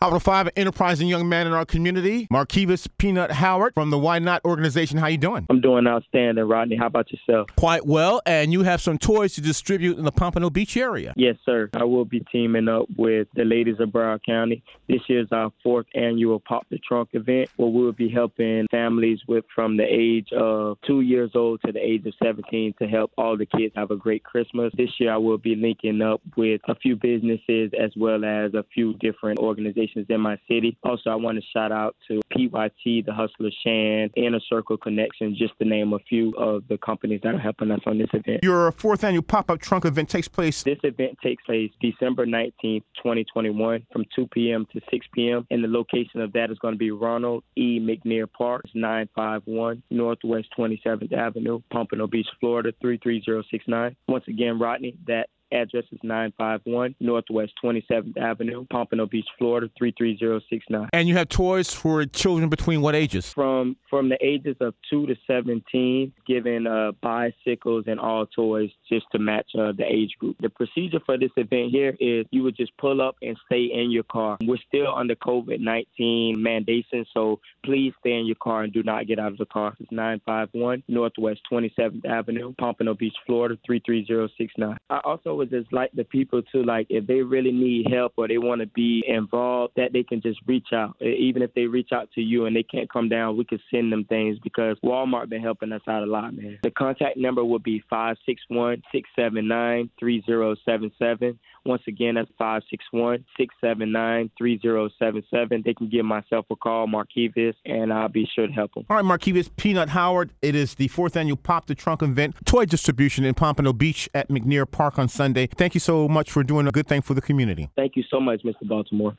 Out of five, an enterprising young man in our community, Markevis Peanut Howard from the Why Not organization. How you doing? I'm doing outstanding, Rodney. How about yourself? Quite well, and you have some toys to distribute in the Pompano Beach area. Yes, sir. I will be teaming up with the ladies of Broward County. This year's our fourth annual Pop the Trunk event, where we'll be helping families with from the age of two years old to the age of 17 to help all the kids have a great Christmas. This year, I will be linking up with a few businesses as well as a few different organizations in my city. Also, I want to shout out to PYT, the Hustler Shan, Inner Circle Connection, just to name a few of the companies that are helping us on this event. Your fourth annual pop up trunk event takes place. This event takes place December 19th, 2021, from 2 p.m. to 6 p.m. And the location of that is going to be Ronald E. McNair Park, 951 Northwest 27th Avenue, Pompano Beach, Florida, 33069. Once again, Rodney, that Address is 951 Northwest 27th Avenue, Pompano Beach, Florida 33069. And you have toys for children between what ages? From from the ages of 2 to 17, giving uh, bicycles and all toys just to match uh, the age group. The procedure for this event here is you would just pull up and stay in your car. We're still under COVID-19 mandation, so please stay in your car and do not get out of the car. It's 951 Northwest 27th Avenue, Pompano Beach, Florida 33069. I also would just like the people to like if they really need help or they want to be involved, that they can just reach out. Even if they reach out to you and they can't come down, we can send them things because Walmart been helping us out a lot, man. The contact number would be five six one six seven nine three zero seven seven. Once again, that's 561 679 3077. They can give myself a call, Markevis, and I'll be sure to help them. All right, Markevis Peanut Howard. It is the fourth annual Pop the Trunk event, toy distribution in Pompano Beach at McNair Park on Sunday. Thank you so much for doing a good thing for the community. Thank you so much, Mr. Baltimore.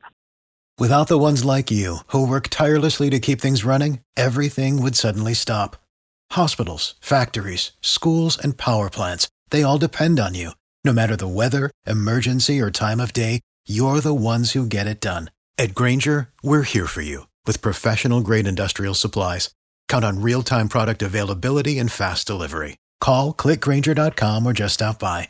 Without the ones like you, who work tirelessly to keep things running, everything would suddenly stop. Hospitals, factories, schools, and power plants, they all depend on you. No matter the weather, emergency, or time of day, you're the ones who get it done. At Grainger, we're here for you with professional grade industrial supplies. Count on real time product availability and fast delivery. Call clickgrainger.com or just stop by.